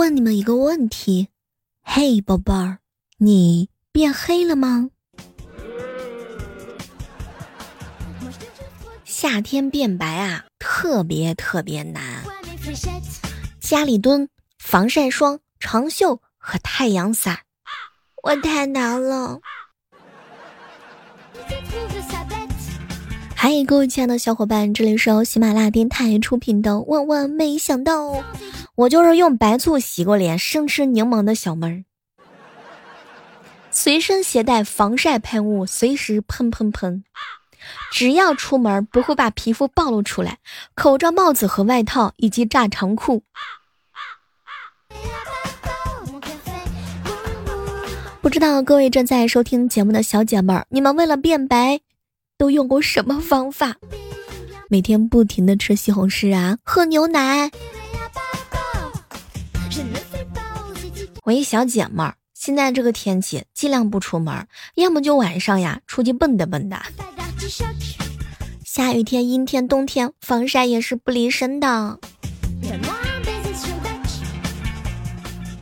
问你们一个问题：嘿，宝贝儿，你变黑了吗？夏天变白啊，特别特别难。家里蹲防晒霜、长袖和太阳伞，我太难了。嗨，各位亲爱的小伙伴，这里是由喜马拉雅电台出品的《万万没想到》，我就是用白醋洗过脸、生吃柠檬的小妹儿，随身携带防晒喷雾，随时喷喷喷，只要出门不会把皮肤暴露出来，口罩、帽子和外套以及炸长裤。不知道各位正在收听节目的小姐妹儿，你们为了变白？都用过什么方法？每天不停的吃西红柿啊，喝牛奶。我一小姐妹儿，现在这个天气尽量不出门，要么就晚上呀出去蹦跶蹦跶。下雨天、阴天、冬天，防晒也是不离身的。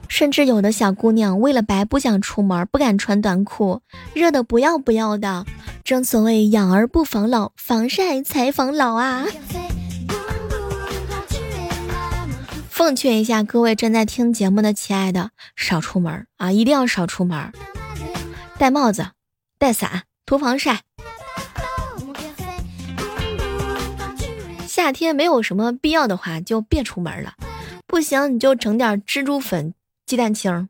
甚至有的小姑娘为了白不想出门，不敢穿短裤，热的不要不要的。正所谓养儿不防老，防晒才防老啊！奉劝一下各位正在听节目的亲爱的，少出门啊，一定要少出门，戴帽子、带伞、涂防晒。夏天没有什么必要的话，就别出门了。不行，你就整点蜘蛛粉。鸡蛋清。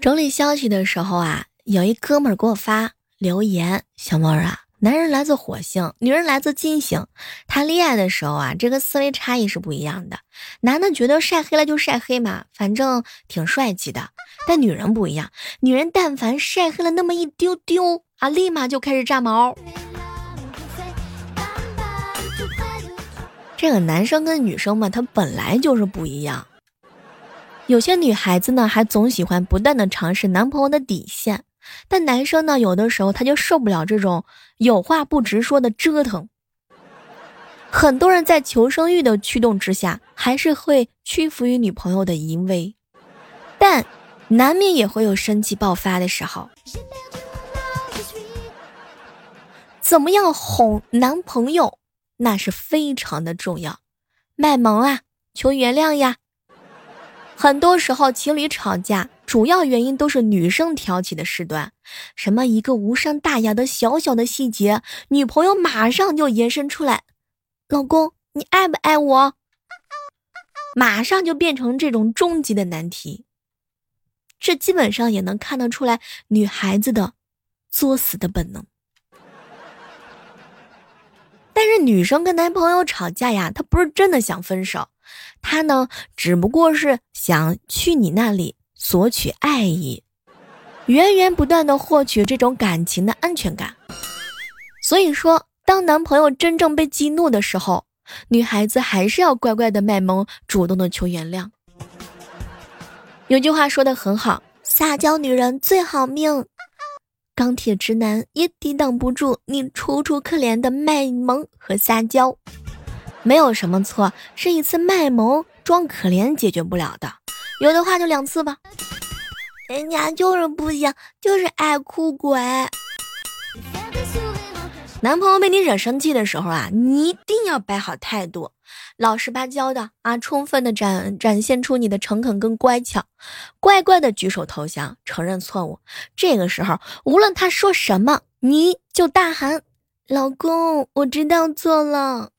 整理消息的时候啊，有一哥们儿给我发留言：“小妹儿啊。”男人来自火星，女人来自金星。谈恋爱的时候啊，这个思维差异是不一样的。男的觉得晒黑了就晒黑嘛，反正挺帅气的。但女人不一样，女人但凡晒黑了那么一丢丢啊，立马就开始炸毛。这个男生跟女生嘛，他本来就是不一样。有些女孩子呢，还总喜欢不断的尝试男朋友的底线。但男生呢，有的时候他就受不了这种有话不直说的折腾。很多人在求生欲的驱动之下，还是会屈服于女朋友的淫威，但难免也会有生气爆发的时候。怎么样哄男朋友，那是非常的重要。卖萌啊，求原谅呀。很多时候情侣吵架。主要原因都是女生挑起的事端，什么一个无伤大雅的小小的细节，女朋友马上就延伸出来，老公你爱不爱我？马上就变成这种终极的难题，这基本上也能看得出来女孩子的作死的本能。但是女生跟男朋友吵架呀，她不是真的想分手，他呢只不过是想去你那里。索取爱意，源源不断的获取这种感情的安全感。所以说，当男朋友真正被激怒的时候，女孩子还是要乖乖的卖萌，主动的求原谅。有句话说的很好，撒娇女人最好命，钢铁直男也抵挡不住你楚楚可怜的卖萌和撒娇。没有什么错，是一次卖萌装可怜解决不了的。有的话就两次吧，人家就是不行，就是爱哭鬼。男朋友被你惹生气的时候啊，你一定要摆好态度，老实巴交的啊，充分的展展现出你的诚恳跟乖巧，乖乖的举手投降，承认错误。这个时候，无论他说什么，你就大喊：“老公，我知道错了。”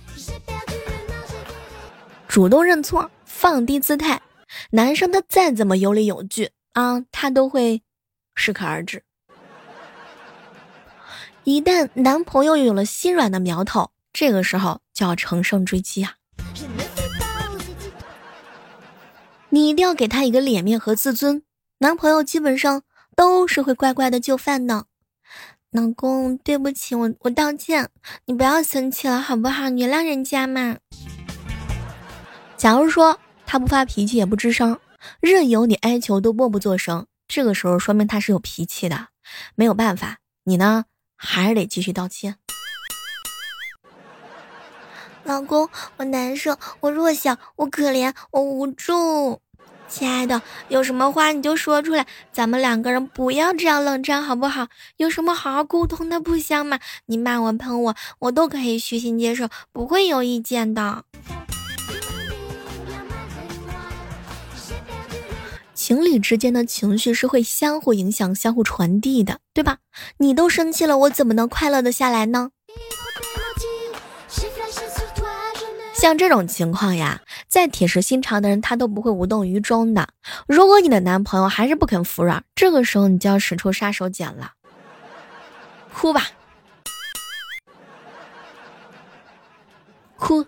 主动认错，放低姿态。男生他再怎么有理有据啊，他都会适可而止。一旦男朋友有了心软的苗头，这个时候就要乘胜追击啊！你一定要给他一个脸面和自尊，男朋友基本上都是会乖乖的就范的。老公，对不起，我我道歉，你不要生气了好不好？原谅人家嘛。假如说。他不发脾气也不吱声，任由你哀求都默不作声。这个时候说明他是有脾气的，没有办法，你呢还是得继续道歉。老公，我难受，我弱小，我可怜，我无助。亲爱的，有什么话你就说出来，咱们两个人不要这样冷战，好不好？有什么好好沟通的，不香吗？你骂我喷我，我都可以虚心接受，不会有意见的。情侣之间的情绪是会相互影响、相互传递的，对吧？你都生气了，我怎么能快乐的下来呢？像这种情况呀，再铁石心肠的人，他都不会无动于衷的。如果你的男朋友还是不肯服软，这个时候你就要使出杀手锏了，哭吧，哭。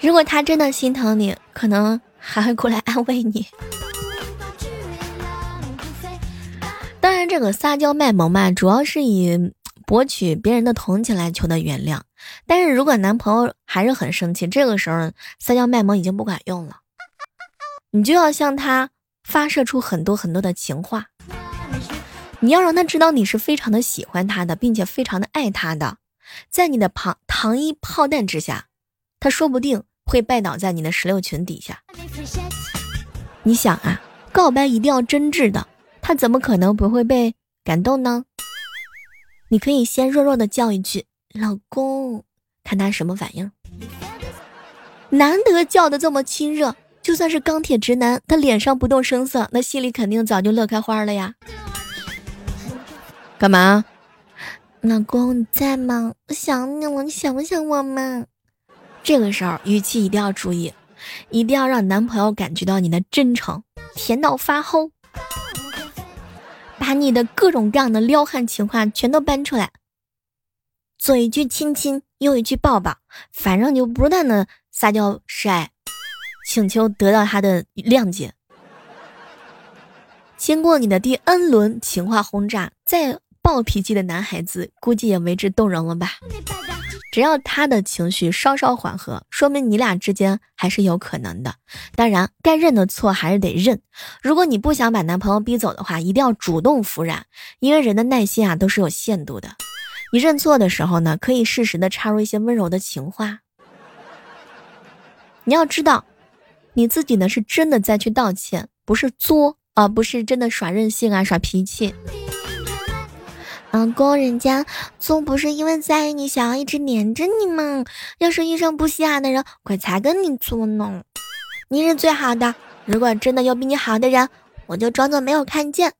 如果他真的心疼你，可能还会过来安慰你。当然，这个撒娇卖萌嘛，主要是以博取别人的同情来求的原谅。但是如果男朋友还是很生气，这个时候撒娇卖萌已经不管用了，你就要向他发射出很多很多的情话，你要让他知道你是非常的喜欢他的，并且非常的爱他的，在你的糖糖衣炮弹之下，他说不定会拜倒在你的石榴裙底下。你想啊，告白一定要真挚的，他怎么可能不会被感动呢？你可以先弱弱的叫一句。老公，看他什么反应。难得叫的这么亲热，就算是钢铁直男，他脸上不动声色，那心里肯定早就乐开花了呀。干嘛？老公你在吗？我想你了，你想不想我吗？这个时候语气一定要注意，一定要让男朋友感觉到你的真诚，甜到发齁，把你的各种各样的撩汉情话全都搬出来。左一句亲亲，右一句抱抱，反正就不断的撒娇示爱，请求得到他的谅解。经过你的第 N 轮情话轰炸，再暴脾气的男孩子估计也为之动容了吧？只要他的情绪稍稍缓和，说明你俩之间还是有可能的。当然，该认的错还是得认。如果你不想把男朋友逼走的话，一定要主动服软，因为人的耐心啊都是有限度的。你认错的时候呢，可以适时的插入一些温柔的情话。你要知道，你自己呢是真的在去道歉，不是作啊，不是真的耍任性啊，耍脾气。老公，人家作不是因为在意你，想要一直黏着你吗？要是遇上不稀罕的人，鬼才跟你作呢。你是最好的，如果真的有比你好的人，我就装作没有看见。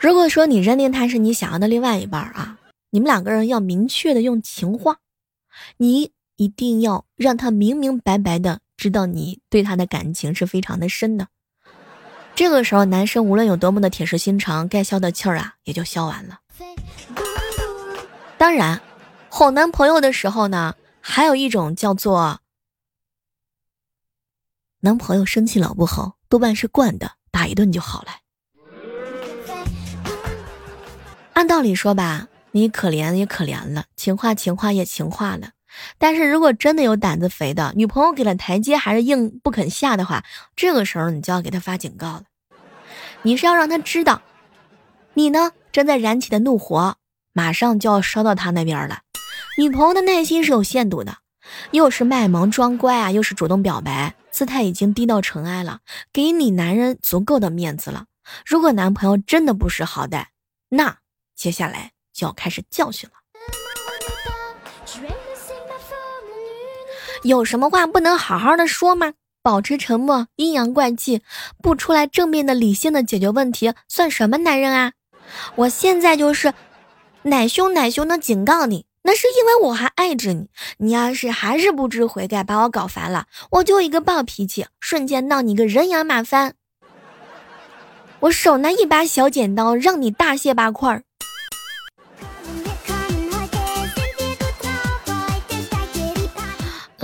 如果说你认定他是你想要的另外一半啊，你们两个人要明确的用情话，你一定要让他明明白白的知道你对他的感情是非常的深的。这个时候，男生无论有多么的铁石心肠，该消的气儿啊也就消完了。当然，哄男朋友的时候呢，还有一种叫做男朋友生气老不哄，多半是惯的，打一顿就好了。按道理说吧，你可怜也可怜了，情话情话也情话了。但是如果真的有胆子肥的女朋友给了台阶还是硬不肯下的话，这个时候你就要给他发警告了。你是要让他知道，你呢正在燃起的怒火马上就要烧到他那边了。女朋友的耐心是有限度的，又是卖萌装乖啊，又是主动表白，姿态已经低到尘埃了，给你男人足够的面子了。如果男朋友真的不识好歹，那。接下来就要开始教训了。有什么话不能好好的说吗？保持沉默，阴阳怪气，不出来正面的、理性的解决问题，算什么男人啊？我现在就是奶凶奶凶的警告你，那是因为我还爱着你。你要是还是不知悔改，把我搞烦了，我就一个暴脾气，瞬间闹你个人仰马翻。我手拿一把小剪刀，让你大卸八块儿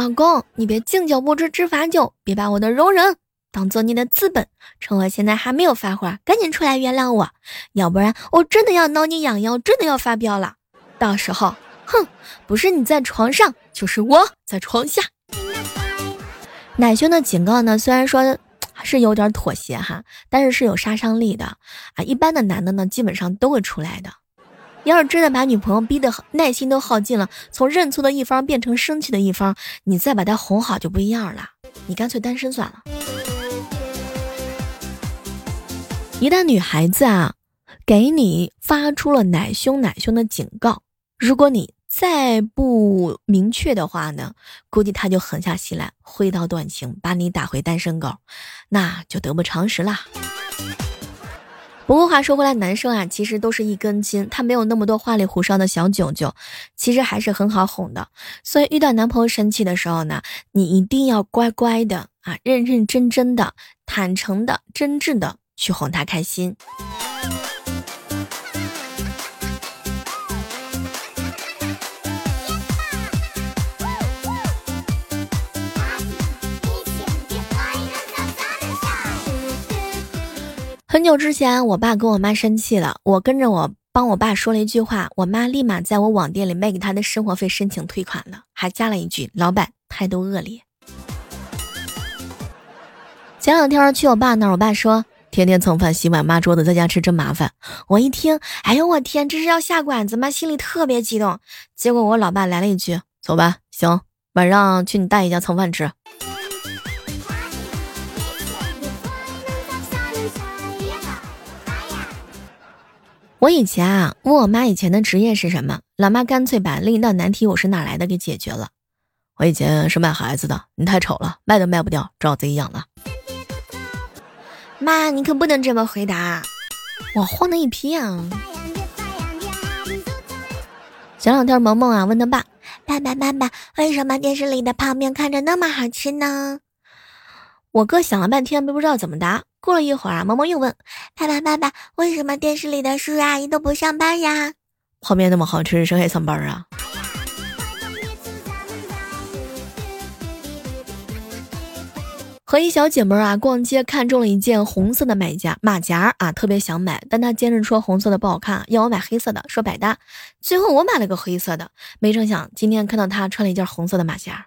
老公，你别敬酒不吃吃罚酒，别把我的容忍当做你的资本。趁我现在还没有发火，赶紧出来原谅我，要不然我真的要挠你痒痒，真的要发飙了。到时候，哼，不是你在床上，就是我在床下。奶兄的警告呢，虽然说是有点妥协哈，但是是有杀伤力的啊。一般的男的呢，基本上都会出来的。要是真的把女朋友逼得耐心都耗尽了，从认错的一方变成生气的一方，你再把她哄好就不一样了。你干脆单身算了。一旦女孩子啊，给你发出了奶凶奶凶的警告，如果你再不明确的话呢，估计她就狠下心来，挥刀断情，把你打回单身狗，那就得不偿失啦。不过话说回来，男生啊，其实都是一根筋，他没有那么多花里胡哨的小九九，其实还是很好哄的。所以遇到男朋友生气的时候呢，你一定要乖乖的啊，认认真真的、坦诚的、真挚的。去哄他开心。很久之前，我爸跟我妈生气了，我跟着我帮我爸说了一句话，我妈立马在我网店里卖给他的生活费申请退款了，还加了一句：“老板态度恶劣。”前两天去我爸那儿，我爸说。天天蹭饭、洗碗、抹桌子，在家吃真麻烦。我一听，哎呦我天，这是要下馆子吗？心里特别激动。结果我老爸来了一句：“走吧，行，晚上去你大爷家蹭饭吃。”我以前啊，问我妈以前的职业是什么，老妈干脆把另一道难题我是哪来的给解决了。我以前是卖孩子的，你太丑了，卖都卖不掉，只好自己养了。妈，你可不能这么回答，我慌的一批啊！前两天萌萌啊问他爸：“爸爸爸爸，为什么电视里的泡面看着那么好吃呢？”我哥想了半天都，不知道怎么答。过了一会儿啊，萌萌又问：“爸爸爸爸，为什么电视里的叔叔阿姨都不上班呀？”泡面那么好吃，谁还上班啊？和一小姐妹啊逛街，看中了一件红色的买家马甲啊，特别想买，但她坚持说红色的不好看，要我买黑色的，说百搭。最后我买了个黑色的，没成想今天看到她穿了一件红色的马甲。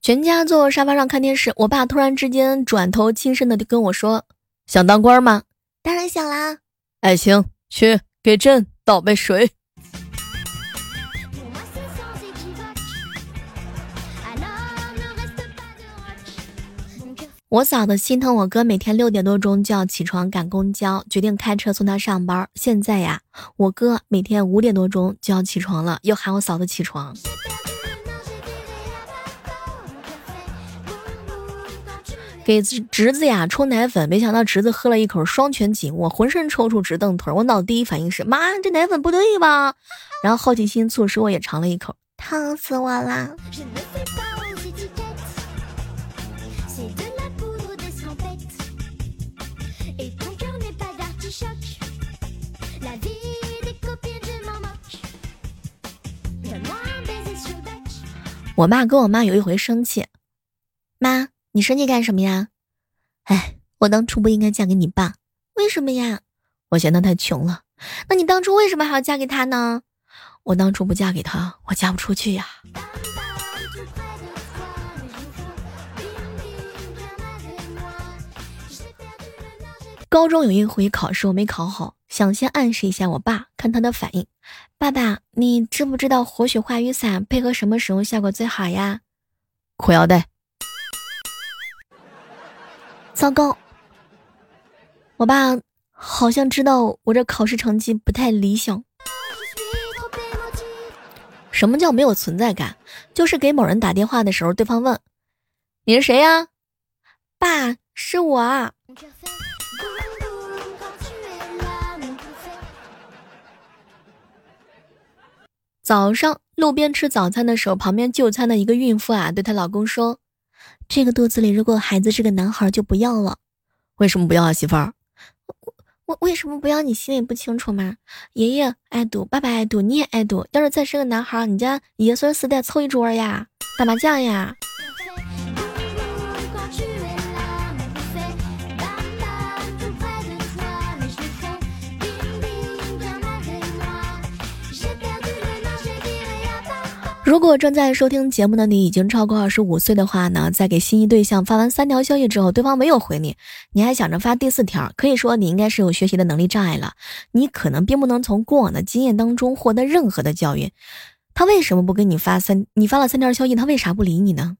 全家坐沙发上看电视，我爸突然之间转头轻声的就跟我说：“想当官吗？”“当然想啦。”“爱情去。”给朕倒杯水。我嫂子心疼我哥，每天六点多钟就要起床赶公交，决定开车送他上班。现在呀，我哥每天五点多钟就要起床了，又喊我嫂子起床。给侄子呀冲奶粉，没想到侄子喝了一口，双拳紧握，浑身抽搐，直蹬腿。我脑第一反应是：妈，这奶粉不对吧？然后好奇心促使我也尝了一口，烫死我了。我爸跟我妈有一回生气，妈。你生气干什么呀？哎，我当初不应该嫁给你爸，为什么呀？我嫌他太穷了。那你当初为什么还要嫁给他呢？我当初不嫁给他，我嫁不出去呀。高中有一回考试我没考好，想先暗示一下我爸，看他的反应。爸爸，你知不知道活血化瘀散配合什么使用效果最好呀？裤腰带。糟糕，我爸好像知道我这考试成绩不太理想。什么叫没有存在感？就是给某人打电话的时候，对方问：“你是谁呀？”“爸，是我。”早上路边吃早餐的时候，旁边就餐的一个孕妇啊，对她老公说。这个肚子里如果孩子是个男孩，就不要了。为什么不要啊，媳妇儿？我我为什么不要？你心里不清楚吗？爷爷爱赌，爸爸爱赌，你也爱赌。要是再生个男孩，你家爷孙四代凑一桌呀，打麻将呀。如果正在收听节目的你已经超过二十五岁的话呢，在给心仪对象发完三条消息之后，对方没有回你，你还想着发第四条，可以说你应该是有学习的能力障碍了。你可能并不能从过往的经验当中获得任何的教育。他为什么不给你发三？你发了三条消息，他为啥不理你呢？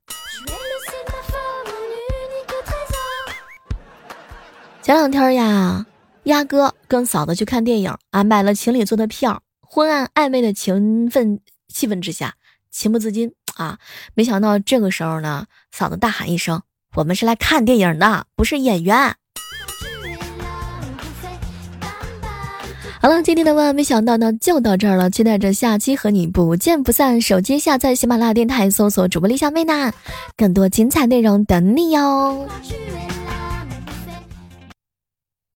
前两天呀，鸭哥跟嫂子去看电影，啊，买了情侣座的票，昏暗暧昧的情分气氛之下。情不自禁啊！没想到这个时候呢，嫂子大喊一声：“我们是来看电影的，不是演员。”好了，今天的万万没想到呢，就到这儿了。期待着下期和你不见不散。手机下载喜马拉雅电台，搜索主播李小妹呢，更多精彩内容等你哟。